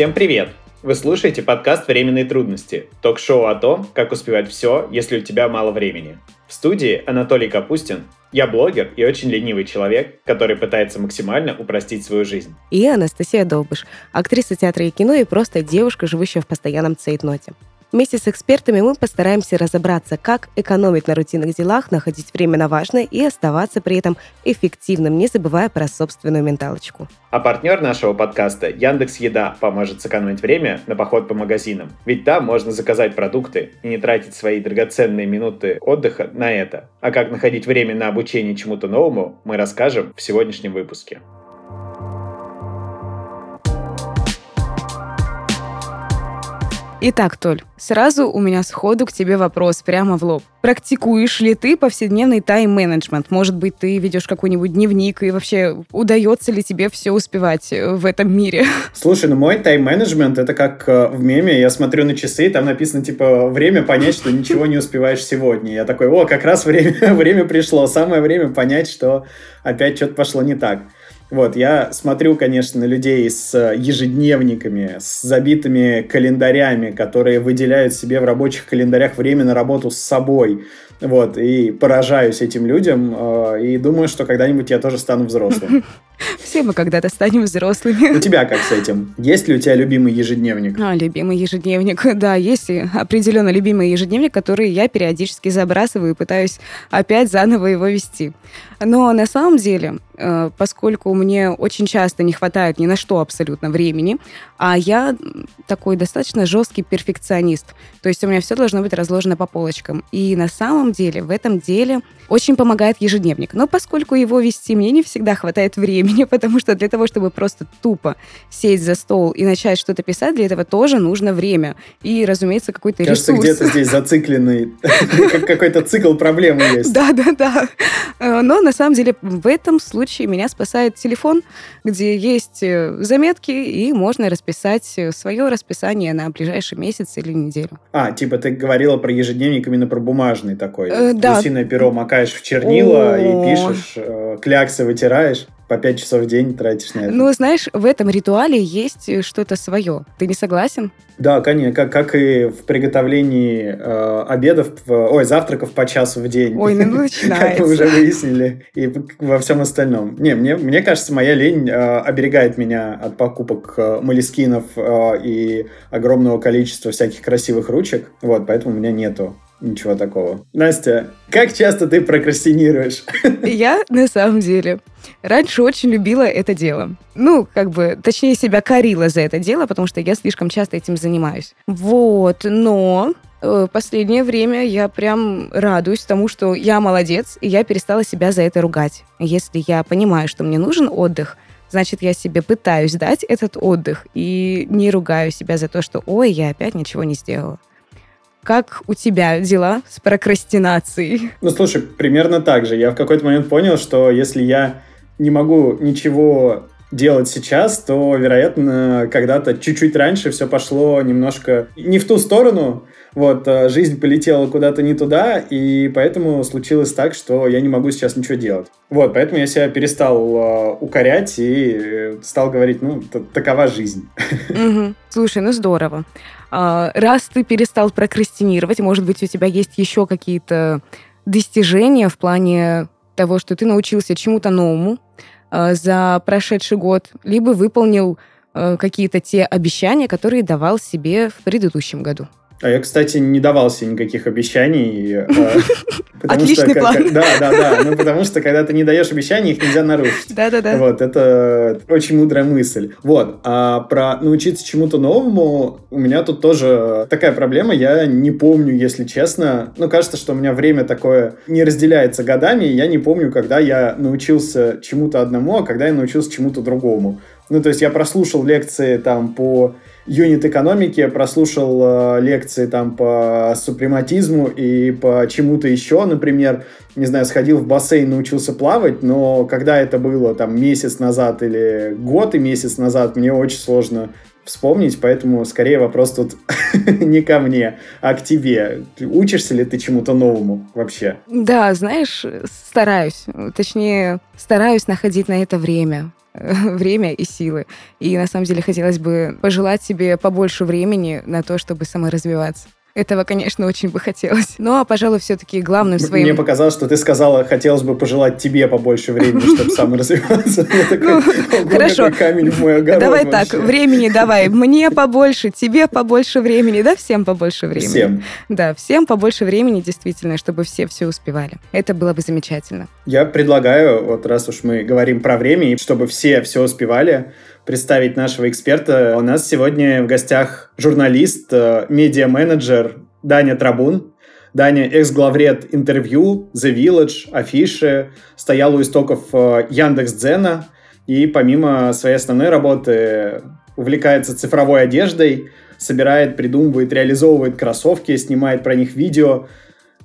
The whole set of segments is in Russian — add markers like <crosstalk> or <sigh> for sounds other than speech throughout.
Всем привет! Вы слушаете подкаст «Временные трудности» — ток-шоу о том, как успевать все, если у тебя мало времени. В студии Анатолий Капустин. Я блогер и очень ленивый человек, который пытается максимально упростить свою жизнь. И Анастасия Долбыш, актриса театра и кино и просто девушка, живущая в постоянном цейтноте. Вместе с экспертами мы постараемся разобраться, как экономить на рутинных делах, находить время на важное и оставаться при этом эффективным, не забывая про собственную менталочку. А партнер нашего подкаста Яндекс Еда поможет сэкономить время на поход по магазинам. Ведь там можно заказать продукты и не тратить свои драгоценные минуты отдыха на это. А как находить время на обучение чему-то новому, мы расскажем в сегодняшнем выпуске. Итак, Толь, сразу у меня сходу к тебе вопрос прямо в лоб. Практикуешь ли ты повседневный тайм-менеджмент? Может быть, ты ведешь какой-нибудь дневник, и вообще удается ли тебе все успевать э, в этом мире? <laughs> Слушай, ну мой тайм-менеджмент это как э, в меме, я смотрю на часы, там написано типа время понять, что ничего не успеваешь сегодня. Я такой, о, как раз время, <laughs> время пришло, самое время понять, что опять что-то пошло не так. Вот, я смотрю, конечно, на людей с ежедневниками, с забитыми календарями, которые выделяют себе в рабочих календарях время на работу с собой. Вот, и поражаюсь этим людям, э, и думаю, что когда-нибудь я тоже стану взрослым. <laughs> Все мы когда-то станем взрослыми. У тебя как с этим? Есть ли у тебя любимый ежедневник? А, любимый ежедневник. <laughs> Да, есть определенно любимый ежедневник, который я периодически забрасываю и пытаюсь опять заново его вести. Но на самом деле, э, поскольку мне очень часто не хватает ни на что абсолютно времени, а я такой достаточно жесткий перфекционист, то есть у меня все должно быть разложено по полочкам. И на самом деле в этом деле очень помогает ежедневник. Но поскольку его вести мне не всегда хватает времени, <laughs> потому что для того, чтобы просто тупо сесть за стол и начать что-то писать, для этого тоже нужно время. И, разумеется, какой-то Кажется, ресурс. где-то здесь зацикленный <laughs> какой-то цикл проблемы есть. Да, да, да. Э, но на самом деле в этом случае меня спасает телефон, где есть э, заметки, и можно расписать э, свое расписание на ближайший месяц или неделю. А, типа ты говорила про ежедневник именно про бумажный такой. Э, да. Гусиное перо макаешь в чернила и пишешь, кляксы вытираешь по пять часов в день тратишь на это. Ну, знаешь, в этом ритуале есть что-то свое. Ты не согласен? Да, конечно, как, как и в приготовлении э, обедов, ой, завтраков по часу в день. Ой, ну начинается. <laughs> Как мы уже выяснили. И во всем остальном. Не, мне, мне кажется, моя лень э, оберегает меня от покупок э, молескинов э, и огромного количества всяких красивых ручек. Вот, поэтому у меня нету ничего такого. Настя, как часто ты прокрастинируешь? <laughs> Я, на самом деле, раньше очень любила это дело. Ну, как бы, точнее, себя корила за это дело, потому что я слишком часто этим занимаюсь. Вот, но э, последнее время я прям радуюсь тому, что я молодец, и я перестала себя за это ругать. Если я понимаю, что мне нужен отдых, значит, я себе пытаюсь дать этот отдых и не ругаю себя за то, что, ой, я опять ничего не сделала. Как у тебя дела с прокрастинацией? Ну, слушай, примерно так же. Я в какой-то момент понял, что если я не могу ничего делать сейчас, то, вероятно, когда-то чуть-чуть раньше все пошло немножко не в ту сторону, вот, э, жизнь полетела куда-то не туда, и поэтому случилось так, что я не могу сейчас ничего делать. Вот, поэтому я себя перестал э, укорять и э, стал говорить, ну, такова жизнь. <laughs> Угу. Слушай, ну здорово. А, раз ты перестал прокрастинировать, может быть, у тебя есть еще какие-то достижения в плане того, что ты научился чему-то новому за прошедший год, либо выполнил какие-то те обещания, которые давал себе в предыдущем году. А я, кстати, не давал себе никаких обещаний. Э, <laughs> Отличный план. Да, да, да. Ну, потому что, когда ты не даешь обещаний, их нельзя нарушить. Да, да, да. Вот, это очень мудрая мысль. Вот. А про научиться чему-то новому у меня тут тоже такая проблема. Я не помню, если честно. Ну, кажется, что у меня время такое не разделяется годами. Я не помню, когда я научился чему-то одному, а когда я научился чему-то другому. Ну, то есть я прослушал лекции там по юнит экономики, прослушал э, лекции там по супрематизму и по чему-то еще, например, не знаю, сходил в бассейн, научился плавать, но когда это было там месяц назад или год и месяц назад, мне очень сложно вспомнить, поэтому скорее вопрос тут <laughs> не ко мне, а к тебе. Учишься ли ты чему-то новому вообще? Да, знаешь, стараюсь. Точнее, стараюсь находить на это время <laughs> время и силы. И на самом деле хотелось бы пожелать себе побольше времени на то, чтобы саморазвиваться. Этого, конечно, очень бы хотелось. Но, пожалуй, все-таки главным своим... Мне показалось, что ты сказала, хотелось бы пожелать тебе побольше времени, <laughs> чтобы саморазвиваться. Ну, хорошо. камень в мой огород Давай так, времени давай. Мне побольше, тебе побольше времени, да, всем побольше времени. Всем. Да, всем побольше времени, действительно, чтобы все все успевали. Это было бы замечательно. Я предлагаю, вот раз уж мы говорим про время, чтобы все все успевали, представить нашего эксперта. У нас сегодня в гостях журналист, э, медиа-менеджер Даня Трабун. Даня – экс-главред интервью, The Village, Афиши, стоял у истоков э, Яндекс.Дзена и помимо своей основной работы увлекается цифровой одеждой, собирает, придумывает, реализовывает кроссовки, снимает про них видео,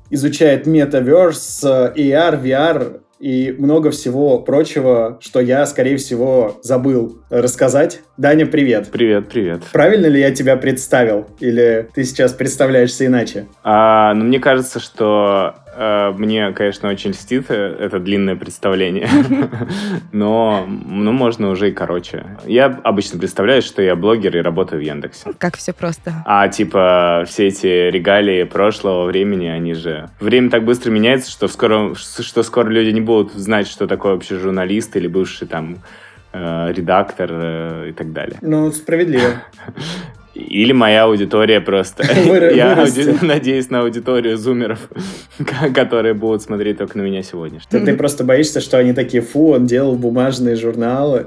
изучает метаверс, э, AR, VR, и много всего прочего, что я, скорее всего, забыл рассказать. Даня, привет. Привет, привет. Правильно ли я тебя представил? Или ты сейчас представляешься иначе? А, ну, мне кажется, что мне, конечно, очень льстит э, это длинное представление, <laughs> но ну, можно уже и короче. Я обычно представляю, что я блогер и работаю в Яндексе. Как все просто. А типа все эти регалии прошлого времени, они же... Время так быстро меняется, что, скоро, что скоро люди не будут знать, что такое вообще журналист или бывший там э, редактор э, и так далее. Ну, справедливо. <laughs> Или моя аудитория просто. <laughs> Я надеюсь на аудиторию зумеров, <laughs> которые будут смотреть только на меня сегодня. Ты просто боишься, что они такие, фу, он делал бумажные журналы.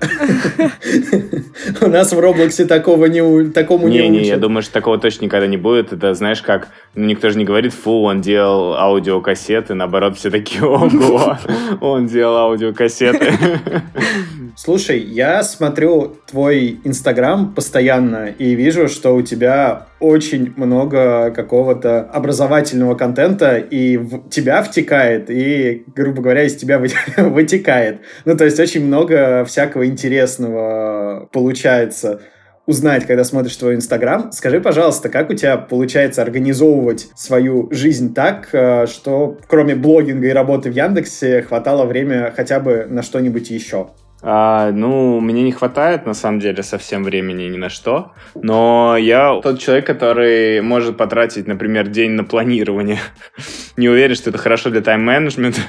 <laughs> У нас в Роблоксе такого не такому не Не, я думаю, что такого точно никогда не будет. Это знаешь как, ну, никто же не говорит, фу, он делал аудиокассеты, наоборот, все такие, ого, он делал аудиокассеты. Слушай, я смотрю твой Инстаграм постоянно и вижу, что у тебя очень много какого-то образовательного контента, и в тебя втекает, и, грубо говоря, из тебя <laughs> вытекает. Ну, то есть очень много всякого интересного получается узнать, когда смотришь твой Инстаграм. Скажи, пожалуйста, как у тебя получается организовывать свою жизнь так, э, что кроме блогинга и работы в Яндексе хватало время хотя бы на что-нибудь еще? А, ну, мне не хватает, на самом деле, совсем времени ни на что. Но я тот человек, который может потратить, например, день на планирование. <laughs> не уверен, что это хорошо для тайм-менеджмента.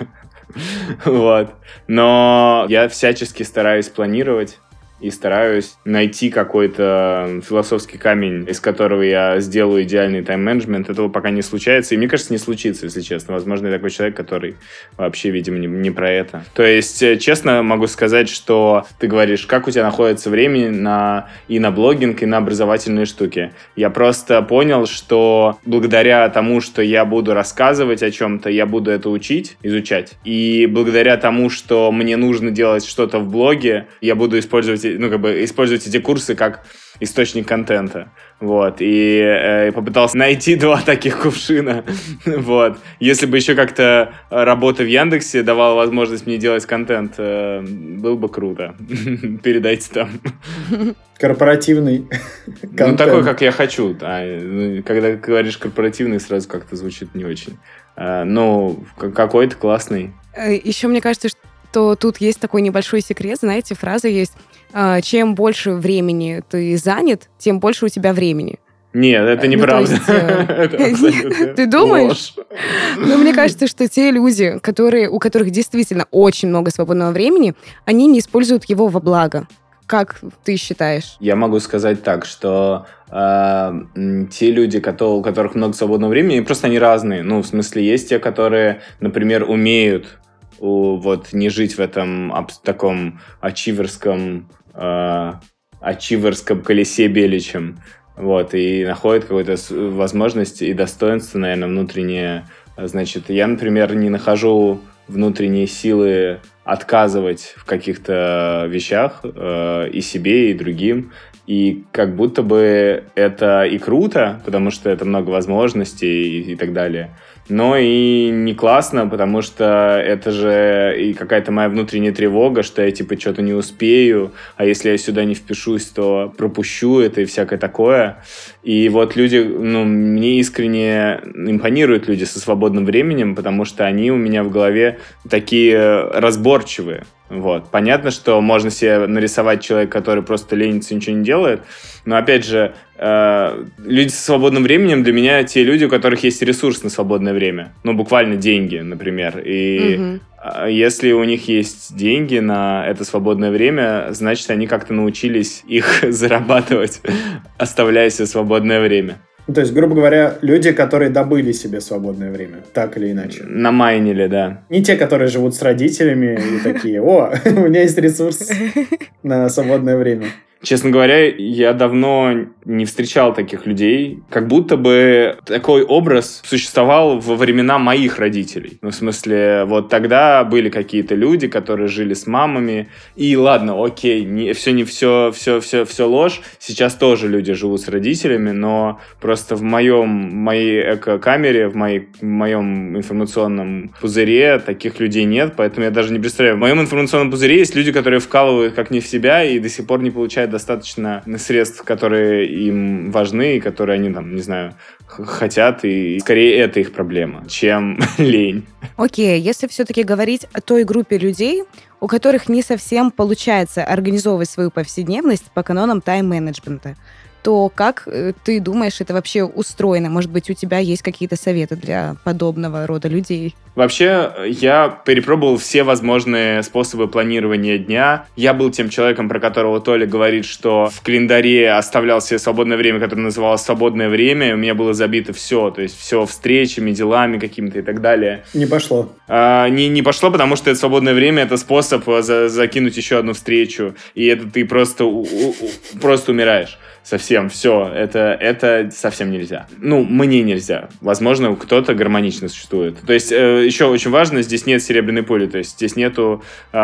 <laughs> вот. Но я всячески стараюсь планировать и стараюсь найти какой-то философский камень, из которого я сделаю идеальный тайм-менеджмент. Этого пока не случается, и мне кажется, не случится, если честно. Возможно, я такой человек, который вообще, видимо, не, не про это. То есть, э, честно могу сказать, что ты говоришь, как у тебя находится времени на, и на блогинг, и на образовательные штуки. Я просто понял, что благодаря тому, что я буду рассказывать о чем-то, я буду это учить, изучать. И благодаря тому, что мне нужно делать что-то в блоге, я буду использовать ну, как бы использовать эти курсы как источник контента. Вот. И э, попытался найти два таких кувшина. <laughs> вот. Если бы еще как-то работа в Яндексе давала возможность мне делать контент, э, было бы круто. <laughs> Передайте там. Корпоративный контент. Ну, такой, как я хочу. Да. Ну, когда говоришь корпоративный, сразу как-то звучит не очень. Э, ну, какой-то классный. Э, еще мне кажется, что тут есть такой небольшой секрет, знаете, фраза есть а, чем больше времени ты занят, тем больше у тебя времени. Нет, это ну, неправда. Э, <laughs> <laughs> <laughs> ты думаешь? Ну, мне кажется, что те люди, которые, у которых действительно очень много свободного времени, они не используют его во благо. Как ты считаешь? Я могу сказать так, что э, те люди, у которых много свободного времени, просто они разные. Ну, в смысле, есть те, которые, например, умеют вот не жить в этом таком ачиверском э, ачиверском колесе беличем. Вот, и находит какую-то возможность и достоинство, наверное, внутреннее. Значит, я, например, не нахожу внутренние силы отказывать в каких-то вещах э, и себе, и другим. И как будто бы это и круто, потому что это много возможностей и, и так далее но и не классно, потому что это же и какая-то моя внутренняя тревога, что я типа что-то не успею, а если я сюда не впишусь, то пропущу это и всякое такое. И вот люди, ну, мне искренне импонируют люди со свободным временем, потому что они у меня в голове такие разборчивые. Вот. Понятно, что можно себе нарисовать человека, который просто ленится и ничего не делает, но опять же, э, люди со свободным временем для меня те люди, у которых есть ресурс на свободное время. Ну, буквально деньги, например. И угу. если у них есть деньги на это свободное время, значит, они как-то научились их <laughs> зарабатывать, оставляя себе свободное время. Ну, то есть, грубо говоря, люди, которые добыли себе свободное время, так или иначе. Намайнили, да. Не те, которые живут с родителями и такие, о, <laughs> у меня есть ресурс <laughs> на свободное время. Честно говоря, я давно не встречал таких людей. Как будто бы такой образ существовал во времена моих родителей. Ну, в смысле, вот тогда были какие-то люди, которые жили с мамами. И ладно, окей, не, все не все, все, все, все ложь. Сейчас тоже люди живут с родителями, но просто в моем, моей эко-камере, в, моей, в моем информационном пузыре таких людей нет, поэтому я даже не представляю. В моем информационном пузыре есть люди, которые вкалывают как не в себя и до сих пор не получают достаточно средств, которые им важны, и которые они, там, не знаю, хотят, и скорее это их проблема, чем <laughs> лень. Окей, okay, если все-таки говорить о той группе людей, у которых не совсем получается организовывать свою повседневность по канонам тайм-менеджмента, то как э, ты думаешь, это вообще устроено? Может быть, у тебя есть какие-то советы для подобного рода людей? Вообще, я перепробовал все возможные способы планирования дня. Я был тем человеком, про которого Толя говорит, что в календаре оставлял себе свободное время, которое называлось «свободное время», и у меня было забито все, то есть все встречами, делами какими-то и так далее. Не пошло. А, не, не пошло, потому что это свободное время — это способ за, закинуть еще одну встречу, и это ты просто, у, у, просто умираешь совсем все, это, это совсем нельзя. Ну, мне нельзя. Возможно, кто-то гармонично существует. То есть, э, еще очень важно, здесь нет серебряной пули, то есть здесь нету э,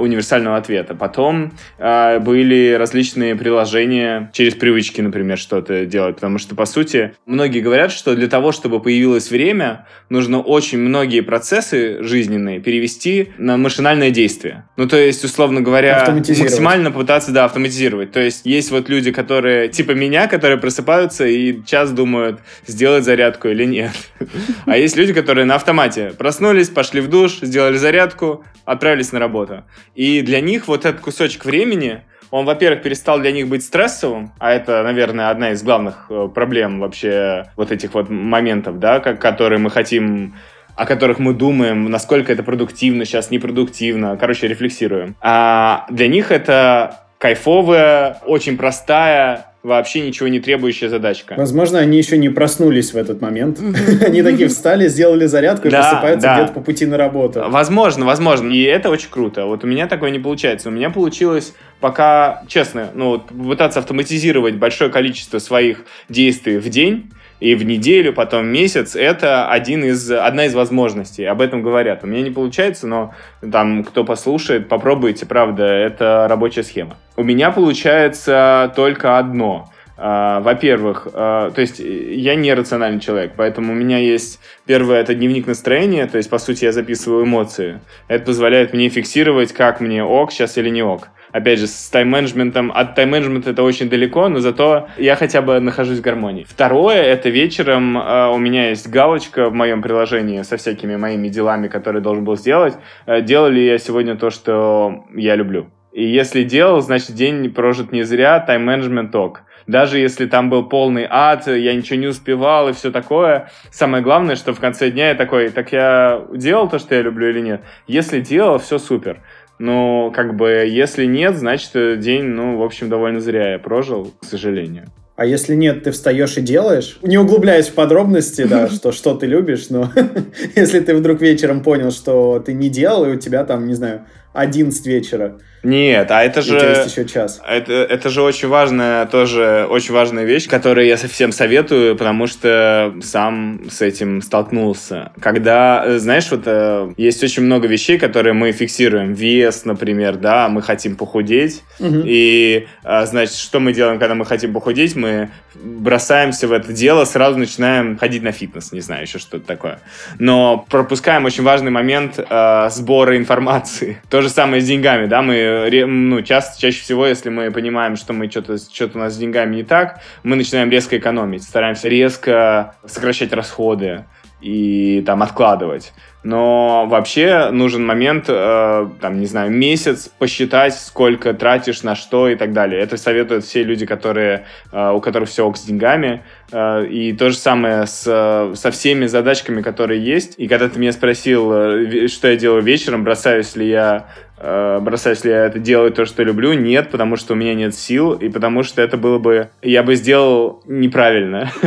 универсального ответа. Потом э, были различные приложения через привычки, например, что-то делать, потому что, по сути, многие говорят, что для того, чтобы появилось время, нужно очень многие процессы жизненные перевести на машинальное действие. Ну, то есть, условно говоря, максимально пытаться, да, автоматизировать. То есть, есть вот люди, которые, типа меня, которые просыпаются и час думают, сделать зарядку или нет. <laughs> А есть люди, которые на автомате проснулись, пошли в душ, сделали зарядку, отправились на работу. И для них вот этот кусочек времени, он, во-первых, перестал для них быть стрессовым, а это, наверное, одна из главных э, проблем вообще вот этих вот моментов, да, которые мы хотим о которых мы думаем, насколько это продуктивно, сейчас непродуктивно, короче, рефлексируем. А для них это кайфовая, очень простая, вообще ничего не требующая задачка. Возможно, они еще не проснулись в этот момент. <laughs> Они такие встали, сделали зарядку и просыпаются где-то по пути на работу. Возможно, возможно. И это очень круто. Вот у меня такое не получается. У меня получилось пока, честно, ну, пытаться автоматизировать большое количество своих действий в день, и в неделю, потом месяц, это один из, одна из возможностей. Об этом говорят. У меня не получается, но там, кто послушает, попробуйте, правда, это рабочая схема. У меня получается только одно. Uh, во-первых, uh, то есть я не рациональный человек, поэтому у меня есть первое это дневник настроения, то есть по сути я записываю эмоции. Это позволяет мне фиксировать, как мне ок сейчас или не ок опять же, с тайм-менеджментом. От тайм-менеджмента это очень далеко, но зато я хотя бы нахожусь в гармонии. Второе, это вечером э, у меня есть галочка в моем приложении со всякими моими делами, которые должен был сделать. Э, делал ли я сегодня то, что я люблю? И если делал, значит, день прожит не зря, тайм-менеджмент ок. Даже если там был полный ад, я ничего не успевал и все такое, самое главное, что в конце дня я такой, так я делал то, что я люблю или нет? Если делал, все супер. Но, как бы, если нет, значит, день, ну, в общем, довольно зря я прожил, к сожалению. А если нет, ты встаешь и делаешь? Не углубляясь в подробности, да, <laughs> что, что ты любишь, но <laughs> если ты вдруг вечером понял, что ты не делал, и у тебя там, не знаю, 11 вечера. Нет, а это же... есть еще час. Это, это же очень важная, тоже очень важная вещь, которую я совсем советую, потому что сам с этим столкнулся. Когда, знаешь, вот э, есть очень много вещей, которые мы фиксируем. Вес, например, да, мы хотим похудеть. Мгм. И, а, значит, что мы делаем, когда мы хотим похудеть? Мы бросаемся в это дело, сразу начинаем ходить на фитнес, не знаю, еще что-то такое. Но пропускаем очень важный момент э, сбора информации. <laughs> То же самое с деньгами, да, мы, ну, часто, чаще всего, если мы понимаем, что мы что-то, что-то у нас с деньгами не так, мы начинаем резко экономить, стараемся резко сокращать расходы и там откладывать. Но вообще нужен момент, э, там, не знаю, месяц посчитать, сколько тратишь на что и так далее. Это советуют все люди, которые, э, у которых все ок с деньгами. Э, и то же самое с, э, со всеми задачками, которые есть. И когда ты меня спросил, э, что я делаю вечером, бросаюсь ли я бросаюсь ли я это делать то, что люблю? Нет, потому что у меня нет сил, и потому что это было бы... Я бы сделал неправильно. <laughs>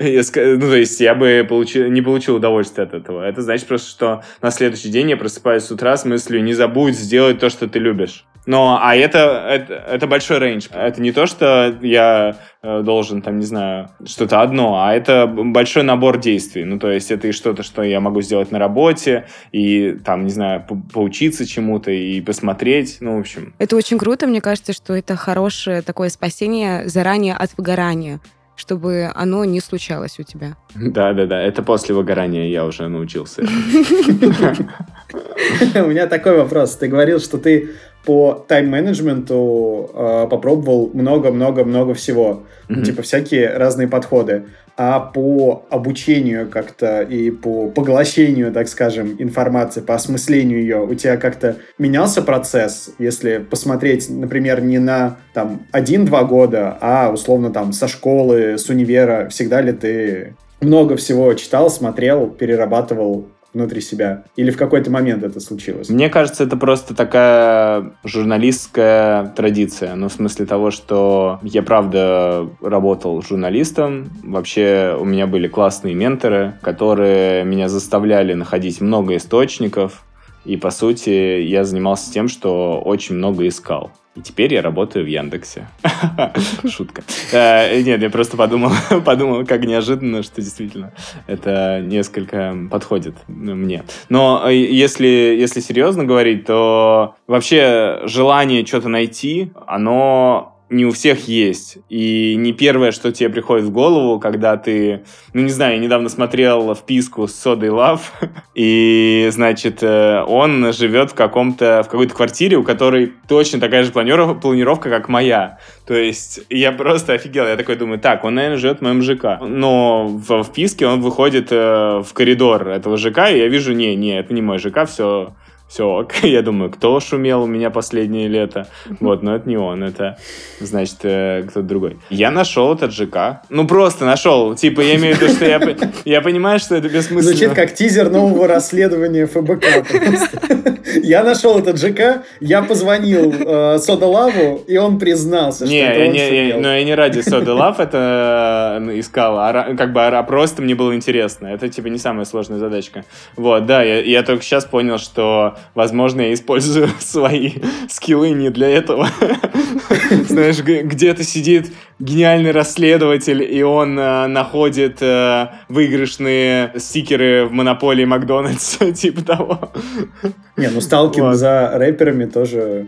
Ну, то есть я бы не получил удовольствия от этого. Это значит просто, что на следующий день я просыпаюсь с утра с мыслью «не забудь сделать то, что ты любишь». Но, а это, это, это большой рейндж. Это не то, что я э, должен, там, не знаю, что-то одно, а это большой набор действий. Ну, то есть это и что-то, что я могу сделать на работе, и, там, не знаю, по- поучиться чему-то, и посмотреть, ну, в общем. Это очень круто, мне кажется, что это хорошее такое спасение заранее от выгорания, чтобы оно не случалось у тебя. Да-да-да, это после выгорания я уже научился. <laughs> У меня такой вопрос. Ты говорил, что ты по тайм-менеджменту э, попробовал много-много-много всего. Типа всякие разные подходы. А по обучению как-то и по поглощению, так скажем, информации, по осмыслению ее, у тебя как-то менялся процесс, если посмотреть, например, не на там 1-2 года, а условно там со школы, с универа, всегда ли ты много всего читал, смотрел, перерабатывал внутри себя? Или в какой-то момент это случилось? Мне кажется, это просто такая журналистская традиция. Ну, в смысле того, что я, правда, работал журналистом. Вообще, у меня были классные менторы, которые меня заставляли находить много источников. И, по сути, я занимался тем, что очень много искал. И теперь я работаю в Яндексе. <laughs> Шутка. Э, Нет, я просто подумал, <laughs> подумал, как неожиданно, что действительно это несколько подходит мне. Но э, если, если серьезно говорить, то вообще желание что-то найти, оно не у всех есть. И не первое, что тебе приходит в голову, когда ты... Ну, не знаю, я недавно смотрел вписку с Содой Лав, <laughs> и, значит, э, он живет в каком-то... в какой-то квартире, у которой точно такая же планиров- планировка, как моя. То есть я просто офигел. Я такой думаю, так, он, наверное, живет в моем ЖК. Но в вписке он выходит э, в коридор этого ЖК, и я вижу, не, не, это не мой ЖК, все, все ок. <laughs> Я думаю, кто шумел у меня последнее лето? <laughs> Вот, но это не он, это, значит, э, кто-то другой. Я нашел этот ЖК. Ну, просто нашел. Типа, я имею в виду, что я, я понимаю, что это бессмысленно. Звучит как тизер нового расследования ФБК. Я нашел этот ЖК, я позвонил э, Содолаву, и он признался, что Не, это я он не, я- но я не ради Love это э, искал, а как бы а просто мне было интересно. Это типа не самая сложная задачка. Вот, да, я, я только сейчас понял, что, возможно, я использую <laughs> свои скиллы не для этого. <laughs> Знаешь, где-то сидит гениальный расследователь, и он э, находит э, выигрышные стикеры в Монополии Макдональдс, <laughs> типа того. Не, ну сталкинг Вот. за рэперами тоже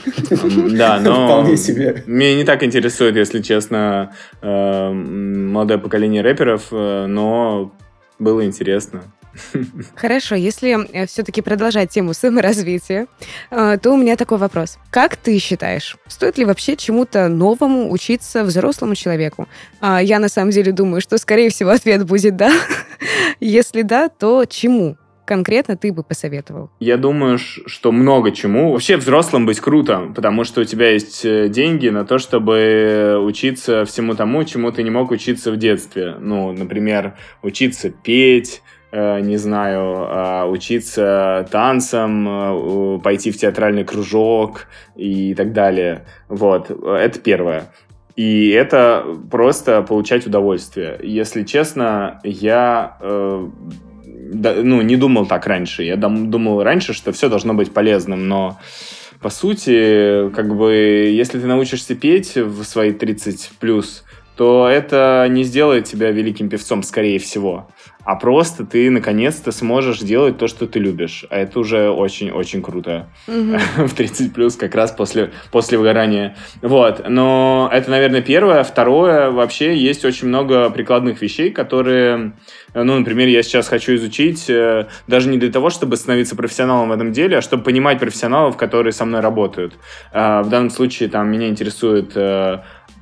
Да, но... вполне себе. Меня не так интересует, если честно, э, молодое поколение рэперов, но было интересно. <laughs> Хорошо, если все-таки продолжать тему саморазвития, э, то у меня такой вопрос. Как ты считаешь, стоит ли вообще чему-то новому учиться взрослому человеку? А, Я на самом деле думаю, что, скорее всего, ответ будет «да». <laughs> Если да, то чему конкретно ты бы посоветовал? Я думаю, что много чему. Вообще взрослым быть круто, потому что у тебя есть э, деньги на то, чтобы учиться всему тому, чему ты не мог учиться в детстве. Ну, например, учиться петь, э, не знаю, а, учиться танцам, э, пойти в театральный кружок и так далее. Вот, это первое. И это просто получать удовольствие. Если честно, я э, ну, не думал так раньше. Я дум- думал раньше, что все должно быть полезным, но По сути, как бы, если ты научишься петь в свои 30 плюс, то это не сделает тебя великим певцом, скорее всего а просто ты наконец-то сможешь делать то, что ты любишь. А это уже очень-очень круто. Mm-hmm. <laughs> В 30 плюс как раз после, после выгорания. Вот. Но это, наверное, первое. Второе, вообще есть очень много прикладных вещей, которые, ну, например, я сейчас хочу изучить э, даже не для того, чтобы становиться профессионалом в этом деле, а чтобы понимать профессионалов, которые со мной работают. А, в данном случае там меня интересует э,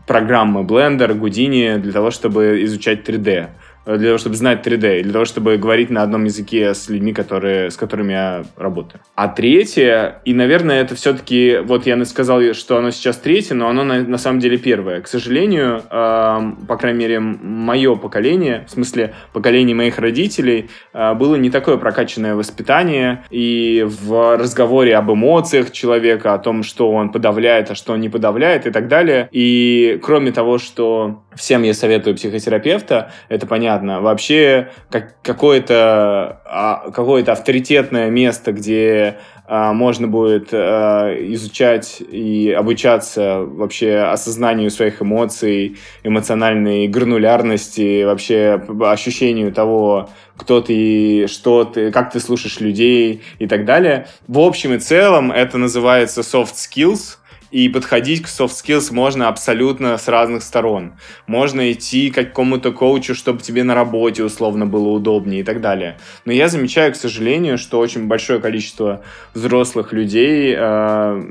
программы Blender, Houdini для того, чтобы изучать 3D. Э, для того, чтобы знать 3D, для того, чтобы говорить на одном языке с людьми, которые, с которыми я работаю. А третье, и, наверное, это все-таки, вот я сказал, что оно сейчас третье, но оно на, на самом деле первое. К сожалению, э, по крайней мере, мое поколение, в смысле поколение моих родителей, э, было не такое прокачанное воспитание, и в разговоре об эмоциях человека, о том, что он подавляет, а что он не подавляет и так далее. И кроме того, что всем я советую психотерапевта, это понятно, понятно. Вообще как, какое-то а, какое авторитетное место, где а, можно будет а, изучать и обучаться вообще осознанию своих эмоций, эмоциональной гранулярности, вообще ощущению того, кто ты, что ты, как ты слушаешь людей и так далее. В общем и целом это называется soft skills – и подходить к soft skills можно абсолютно с разных сторон. Можно идти к какому-то коучу, чтобы тебе на работе условно было удобнее и так далее. Но я замечаю, к сожалению, что очень большое количество взрослых людей, э,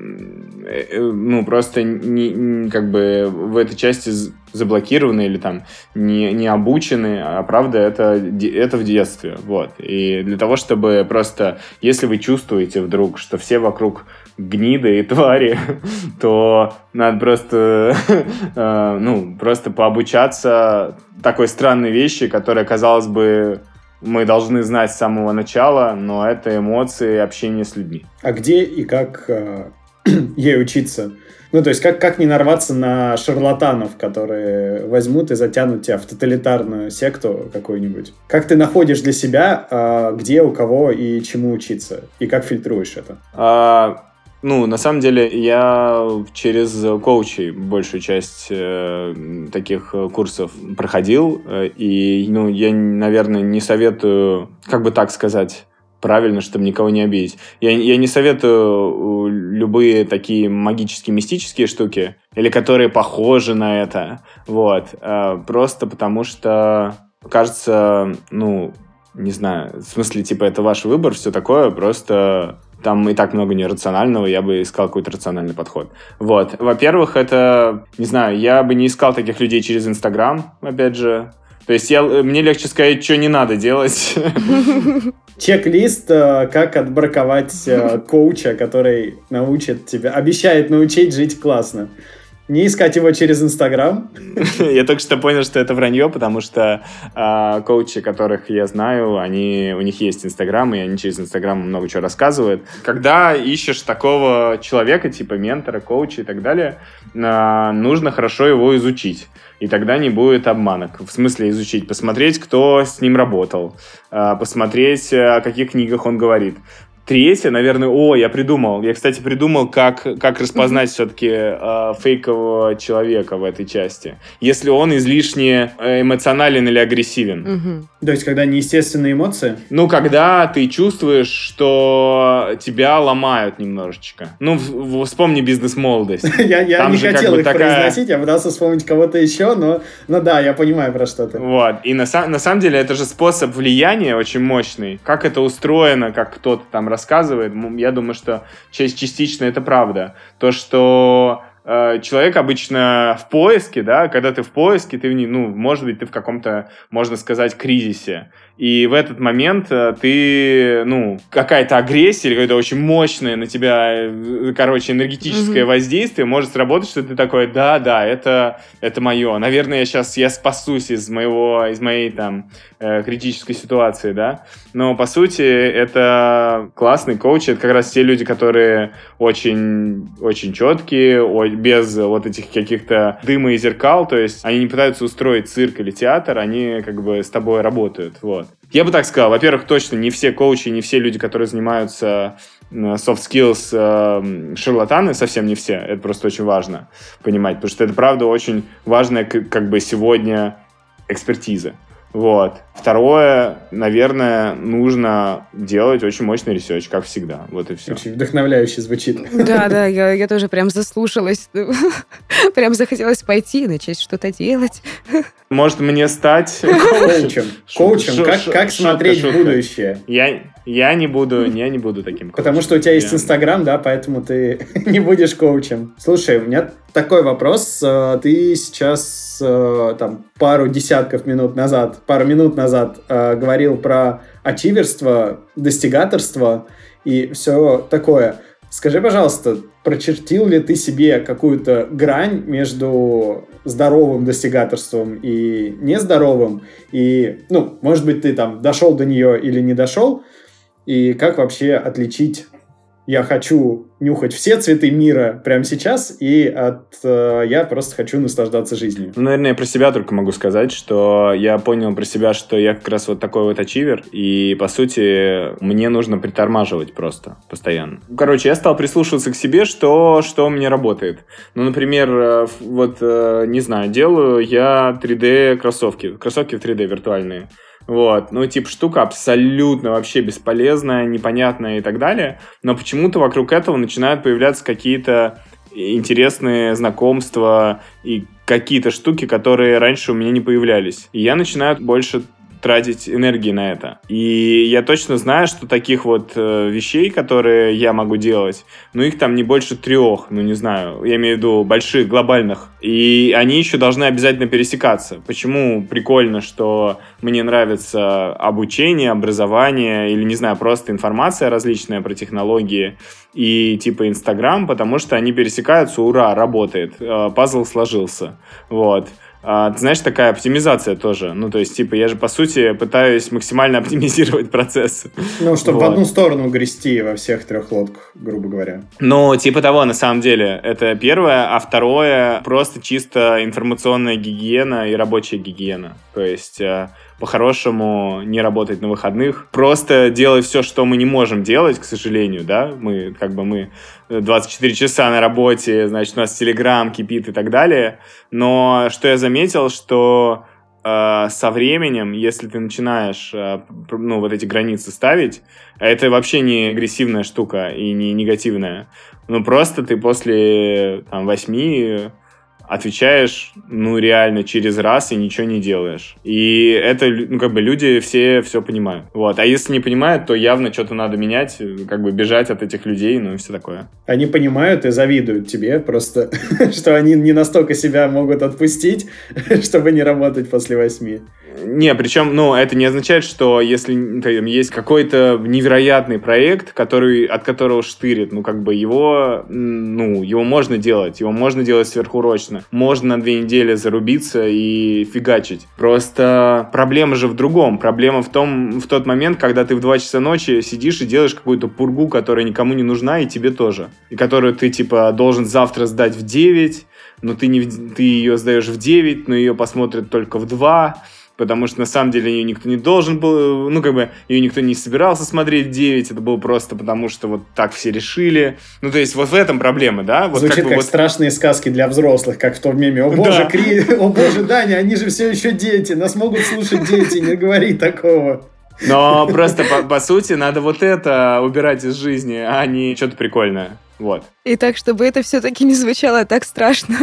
э, ну, просто не, не, как бы в этой части заблокированы или там не, не обучены, а правда это, это в детстве. Вот. И для того, чтобы просто, если вы чувствуете вдруг, что все вокруг гниды и твари, <laughs> то надо просто, <laughs> э, ну, просто пообучаться такой странной вещи, которая, казалось бы, мы должны знать с самого начала, но это эмоции, общение с людьми. А где и как э, <clears throat> ей учиться? Ну, то есть, как, как не нарваться на шарлатанов, которые возьмут и затянут тебя в тоталитарную секту какую-нибудь? Как ты находишь для себя, э, где, у кого и чему учиться? И как фильтруешь это? А, ну, на самом деле, я через коучей большую часть э, таких курсов проходил, э, и, ну, я, наверное, не советую, как бы так сказать, правильно, чтобы никого не обидеть. Я, я не советую любые такие магические, мистические штуки, или которые похожи на это, вот, э, просто потому что, кажется, ну, не знаю, в смысле, типа, это ваш выбор, все такое, просто там и так много нерационального, я бы искал какой-то рациональный подход. Вот. Во-первых, это, не знаю, я бы не искал таких людей через Инстаграм, опять же. То есть я, мне легче сказать, что не надо делать. <laughs> Чек-лист, э, как отбраковать э, коуча, который научит тебя, обещает научить жить классно. Не искать его через Инстаграм. <laughs> Я только что понял, что это вранье, потому что э, коучи, которых я знаю, они, у них есть Инстаграм, и они через Инстаграм много чего рассказывают. Когда ищешь такого человека, типа ментора, коуча и так далее, э, нужно хорошо его изучить. И тогда не будет обманок. В смысле изучить, посмотреть, кто с ним работал, посмотреть, о каких книгах он говорит, Третье, наверное, о, я придумал. Я, кстати, придумал, как, как распознать все-таки э, фейкового человека в этой части. Если он излишне э, эмоционален или агрессивен. Mm-hmm. То есть, когда неестественные эмоции? Ну, когда ты чувствуешь, что тебя ломают немножечко. Ну, в, в, вспомни бизнес-молодость. <laughs> Я, я не хотел их такая... произносить, я пытался вспомнить кого-то еще, но, но да, я понимаю про что ты. Вот. И на, на самом деле это же способ влияния очень мощный. Как это устроено, как кто-то там рассказывает, я думаю, что частично это правда. То, что человек обычно в поиске, да, когда ты в поиске, ты, ну, может быть, ты в каком-то, можно сказать, кризисе. И в этот момент э, ты, ну, какая-то агрессия или какое-то очень мощное на тебя, э, короче, энергетическое mm-hmm. воздействие может сработать, что ты такой, да, да, это, это мое. Наверное, я сейчас, я спасусь из моего, из моей там э, критической ситуации, да. Но, по сути, это классный коуч, это как раз те люди, которые очень, очень четкие, без вот этих каких-то дыма и зеркал, то есть они не пытаются устроить цирк или театр, они как бы с тобой работают, вот. Я бы так сказал. Во-первых, точно не все коучи, не все люди, которые занимаются soft skills э, шарлатаны, совсем не все. Это просто очень важно понимать, потому что это, правда, очень важная как бы сегодня экспертиза. Вот. Второе, наверное, нужно делать очень мощный research, как всегда. Вот и все. Очень вдохновляюще звучит. Да, да, я, я тоже прям заслушалась. <laughs> Прям захотелось пойти и начать что-то делать. Может мне стать коучем? Коучем? Как, как смотреть будущее? Я, я не буду, я не буду таким коучем. <laughs> Потому что у тебя есть Инстаграм, да, поэтому ты <laughs> не будешь коучем. Слушай, у меня такой вопрос. Э, ты сейчас э, там пару десятков минут назад, пару минут назад э, говорил про ачиверство, достигаторство и все такое. Скажи, пожалуйста, прочертил ли ты себе какую-то грань между здоровым достигаторством и нездоровым? И, ну, может быть, ты там дошел до нее или не дошел? И как вообще отличить я хочу нюхать все цветы мира прямо сейчас, и от э, я просто хочу наслаждаться жизнью. Ну, наверное, я про себя только могу сказать, что я понял про себя, что я как раз вот такой вот ачивер, и, по сути, мне нужно притормаживать просто постоянно. Короче, я стал прислушиваться к себе, что, что у меня работает. Ну, например, э, вот, э, не знаю, делаю я 3D-кроссовки, кроссовки в 3D виртуальные. Вот, ну, типа, штука абсолютно вообще бесполезная, непонятная и так далее. Но почему-то вокруг этого начинают появляться какие-то интересные знакомства и какие-то штуки, которые раньше у меня не появлялись. И я начинаю больше тратить энергии на это. И я точно знаю, что таких вот э, вещей, которые я могу делать, ну их там не больше трех, ну не знаю, я имею в виду больших, глобальных. И они еще должны обязательно пересекаться. Почему прикольно, что мне нравится обучение, образование или, не знаю, просто информация различная про технологии и типа Инстаграм, потому что они пересекаются, ура, работает, э, пазл сложился. Вот. А, ты знаешь, такая оптимизация тоже. Ну, то есть, типа, я же, по сути, пытаюсь максимально <laughs> оптимизировать процесс. Ну, чтобы вот. в одну сторону грести во всех трех лодках, грубо говоря. Ну, типа того, на самом деле. Это первое. А второе, просто чисто информационная гигиена и рабочая гигиена. То есть, э, по-хорошему не работать на выходных, просто делать все, что мы не можем делать, к сожалению, да, мы как бы мы 24 часа на работе, значит, у нас Телеграм кипит и так далее, но что я заметил, что э, со временем, если ты начинаешь, э, ну, вот эти границы ставить, это вообще не агрессивная штука и не негативная, ну, просто ты после, там, 8 отвечаешь, ну, реально через раз и ничего не делаешь. И это, ну, как бы люди все все понимают. Вот. А если не понимают, то явно что-то надо менять, как бы бежать от этих людей, ну, и все такое. Они понимают и завидуют тебе просто, <laughs> что они не настолько себя могут отпустить, <laughs> чтобы не работать после восьми. Не, причем, ну, это не означает, что если там, есть какой-то невероятный проект, который, от которого штырит, ну, как бы его, ну, его можно делать, его можно делать сверхурочно. Можно на две недели зарубиться и фигачить. Просто проблема же в другом. Проблема в том, в тот момент, когда ты в 2 часа ночи сидишь и делаешь какую-то пургу, которая никому не нужна, и тебе тоже. И которую ты, типа, должен завтра сдать в 9, но ты, не, ты ее сдаешь в 9, но ее посмотрят только в 2 потому что на самом деле ее никто не должен был, ну, как бы, ее никто не собирался смотреть 9, это было просто потому, что вот так все решили. Ну, то есть вот в этом проблема, да? Вот Звучит как, как вот... страшные сказки для взрослых, как в том меме. О боже, да. Кри... о боже, Даня, они же все еще дети, нас могут слушать дети, не говори такого. Но просто, по, по сути, надо вот это убирать из жизни, а не что-то прикольное. Вот. И так, чтобы это все-таки не звучало так страшно.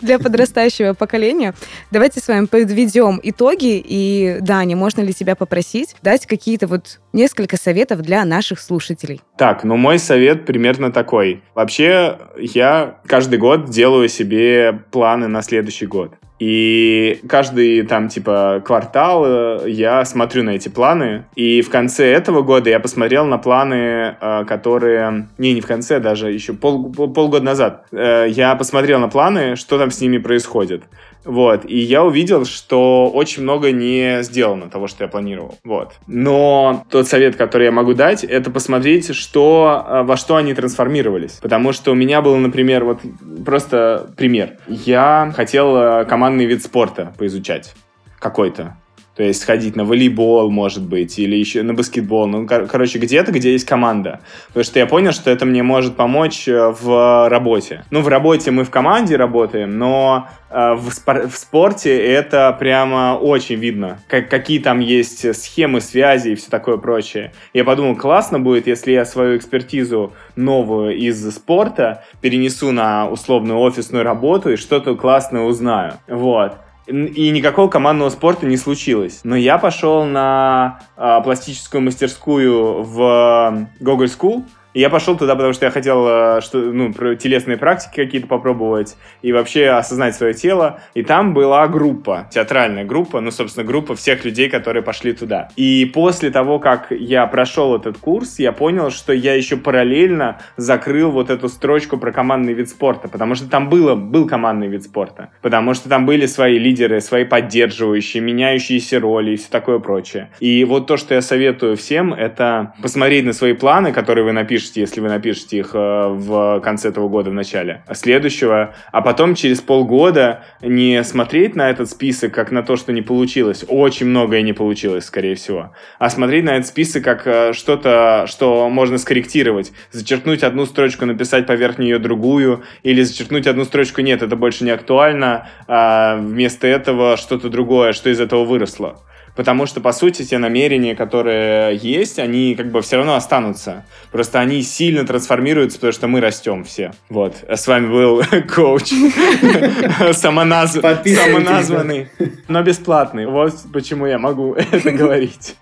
Для подрастающего поколения. Давайте с вами подведем итоги. И, Даня, можно ли тебя попросить дать какие-то вот несколько советов для наших слушателей? Так, ну мой совет примерно такой. Вообще, я каждый год делаю себе планы на следующий год. И каждый там типа квартал э, я смотрю на эти планы. И в конце этого года я посмотрел на планы, э, которые... Не, не в конце, даже еще пол, полгода назад. Э, я посмотрел на планы, что там с ними происходит. Вот, и я увидел, что очень много не сделано того, что я планировал. Вот. Но тот совет, который я могу дать, это посмотреть, что, во что они трансформировались. Потому что у меня был, например, вот просто пример. Я хотел командный вид спорта поизучать какой-то. То есть ходить на волейбол, может быть, или еще на баскетбол. Ну, кор- короче, где-то, где есть команда. Потому что я понял, что это мне может помочь э, в работе. Ну, в работе мы в команде работаем, но э, в, спор- в спорте это прямо очень видно. Как, какие там есть схемы связи и все такое прочее. Я подумал, классно будет, если я свою экспертизу новую из спорта перенесу на условную офисную работу и что-то классное узнаю. Вот. И никакого командного спорта не случилось. Но я пошел на э, пластическую мастерскую в Google School, я пошел туда, потому что я хотел э, что, ну, телесные практики какие-то попробовать и вообще осознать свое тело. И там была группа, театральная группа, ну, собственно, группа всех людей, которые пошли туда. И после того, как я прошел этот курс, я понял, что я еще параллельно закрыл вот эту строчку про командный вид спорта, потому что там было, был командный вид спорта, потому что там были свои лидеры, свои поддерживающие, меняющиеся роли и все такое прочее. И вот то, что я советую всем, это посмотреть на свои планы, которые вы напишете напишите, если вы напишете их э, в конце этого года, в начале следующего, а потом через полгода не смотреть на этот список как на то, что не получилось, очень многое не получилось, скорее всего, а смотреть на этот список как э, что-то, что можно скорректировать, зачеркнуть одну строчку, написать поверх нее другую, или зачеркнуть одну строчку, нет, это больше не актуально, а вместо этого что-то другое, что из этого выросло потому что, по сути, те намерения, которые есть, они как бы все равно останутся. Просто они сильно трансформируются, потому что мы растем все. Вот. А с вами был <laughs> коуч. <laughs> Самоназванный, но бесплатный. Вот почему я могу <laughs> это говорить.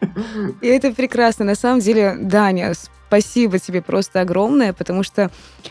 И это прекрасно. На самом деле, Даня, спасибо тебе просто огромное, потому что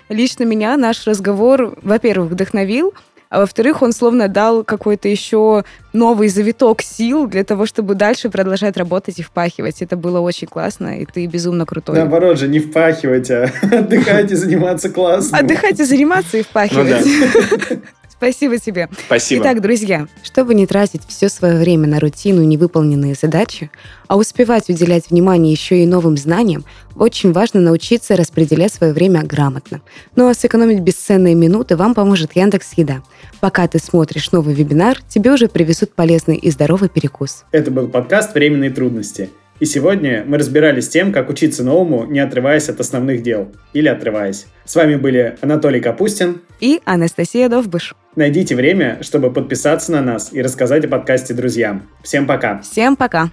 лично меня наш разговор, во-первых, вдохновил, а во-вторых, он словно дал какой-то еще новый завиток сил для того, чтобы дальше продолжать работать и впахивать. Это было очень классно, и ты безумно крутой. Наоборот же, не впахивать, а <laughs> отдыхать и заниматься классно. Отдыхать и заниматься и впахивать. Ну, <laughs> Спасибо тебе. Спасибо. Итак, друзья, чтобы не тратить все свое время на рутину и невыполненные задачи, а успевать уделять внимание еще и новым знаниям, очень важно научиться распределять свое время грамотно. Ну а сэкономить бесценные минуты вам поможет Яндекс Еда. Пока ты смотришь новый вебинар, тебе уже привезут полезный и здоровый перекус. Это был подкаст «Временные трудности». И сегодня мы разбирались с тем, как учиться новому, не отрываясь от основных дел. Или отрываясь. С вами были Анатолий Капустин и Анастасия Довбыш. Найдите время, чтобы подписаться на нас и рассказать о подкасте друзьям. Всем пока. Всем пока.